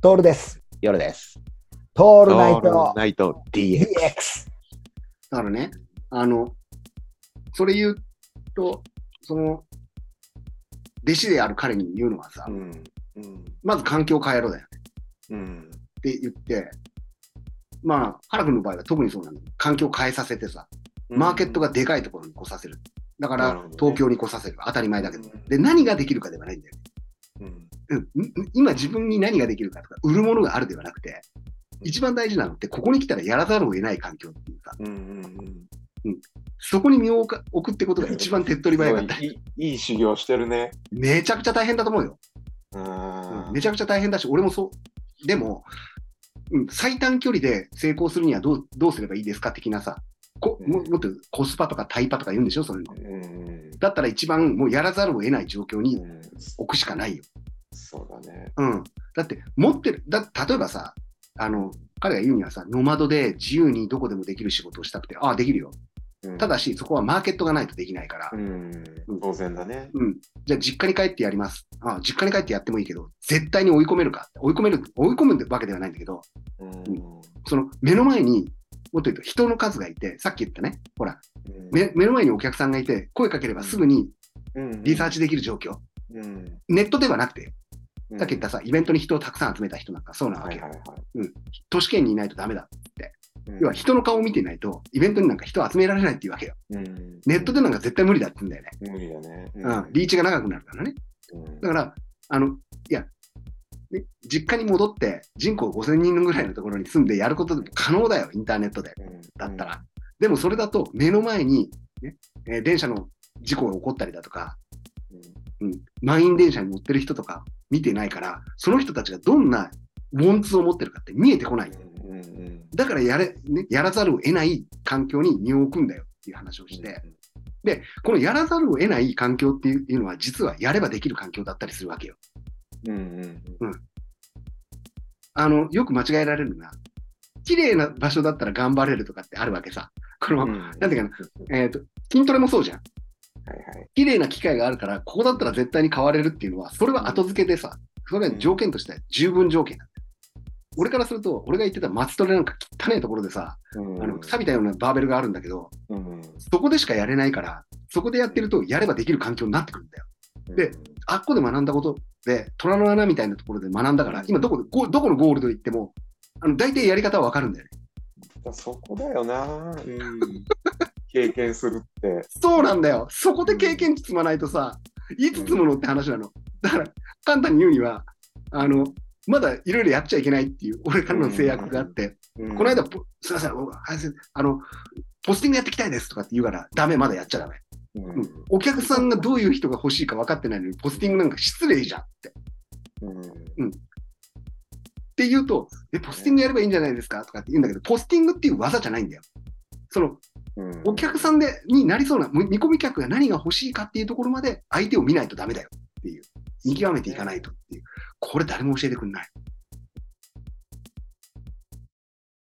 トールです。夜です。オトールナイトナイト DX。だからね、あの、それ言うと、その、弟子である彼に言うのはさ、うん。うん。まず環境を変えろだようん。って言って、まあ、原君の場合は特にそうなの。環境を変えさせてさ、マーケットがでかいところに来させる。だから東京に来させる。当たり前だけど。うんで、何ができるかではないんだよ今自分に何ができるかとか、売るものがあるではなくて、一番大事なのって、ここに来たらやらざるを得ない環境っていうか、うん。うん。そこに身を置くってことが一番手っ取り早かったり、いいいい修行してるね。めちゃくちゃ大変だと思うよ。ううんん。めちゃくちゃ大変だし、俺もそう。でも、うん、最短距離で成功するにはどうどうすればいいですか的なさ、こももっとコスパとかタイパとか言うんでしょ、そういうの。うん。だったら一番もうやらざるを得ない状況にうん置くしかないよ。そうだね。うん。だって、持ってる、だ例えばさ、あの、彼が言うにはさ、ノマドで自由にどこでもできる仕事をしたくて、ああ、できるよ。うんただし、そこはマーケットがないとできないから、うん。当然だね。うん。じゃあ、実家に帰ってやります。ああ、実家に帰ってやってもいいけど、絶対に追い込めるか。追い込める、追い込むわけではないんだけど、うん。その目の前に、もっと言うと人の数がいて、さっき言ったね、ほら、目目の前にお客さんがいて、声かければすぐにうんリサーチできる状況。うん。ネットではなくて、うんさっき言ったさ、イベントに人をたくさん集めた人なんかそうなわけよ。都市圏にいないとダメだ。うん要は人の顔を見ていないと、イベントになんか人を集められないっていうわけよ。うんネットでなんか絶対無理だって言うんだよね。無理だね。うん。リーチが長くなるからね。うんだから、あの、いや、ね実家に戻って人口5000人ぐらいのところに住んでやることでも可能だよ、インターネットで。うんだったら。でもそれだと目の前に、ねえー電車の事故が起こったりだとか、うん、満員電車に乗ってる人とか見てないから、その人たちがどんなウォンツを持ってるかって見えてこない。うんうんだからやれ、ね、やらざるを得ない環境に身を置くんだよっていう話をして、で、このやらざるを得ない環境っていうのは、実はやればできる環境だったりするわけよ。うんうんあの、よく間違えられるのが、綺麗な場所だったら頑張れるとかってあるわけさ。この、うんなんていうかな、えっ、と、筋トレもそうじゃん。はいはい。綺麗な機械があるから、ここだったら絶対に変われるっていうのは、それは後付けでさ、それは条件としては十分条件なんだよ。俺からすると、俺が言ってた松トレなんか汚いところでさ、うんあの、錆びたようなバーベルがあるんだけど、うんそこでしかやれないから、そこでやってると、やればできる環境になってくるんだよ。であっこで学んだことで、虎の穴みたいなところで学んだから、今どこで、ゴどこのゴールド行っても、あの、大体やり方はわかるんだよね。そこだよな。うん 経験するって。そうなんだよ。そこで経験値積まないとさ、いつ積むのって話なの。だから、簡単に言うには、あの、まだいろいろやっちゃいけないっていう、俺からの制約があって、うんこの間、ポすいません、おああの、ポスティングやっていきたいですとかって言うから、ダメ、まだやっちゃダメ。お客さんがどういう人が欲しいか分かってないのに、ポスティングなんか失礼じゃんって。うんって言うと、え、ポスティングやればいいんじゃないですかとかって言うんだけど、ポスティングっていう技じゃないんだよ。その、うんお客さんで、になりそうな、見込み客が何が欲しいかっていうところまで相手を見ないとダメだよっていう。見極めていかないとっていう。これ誰も教えてくれない。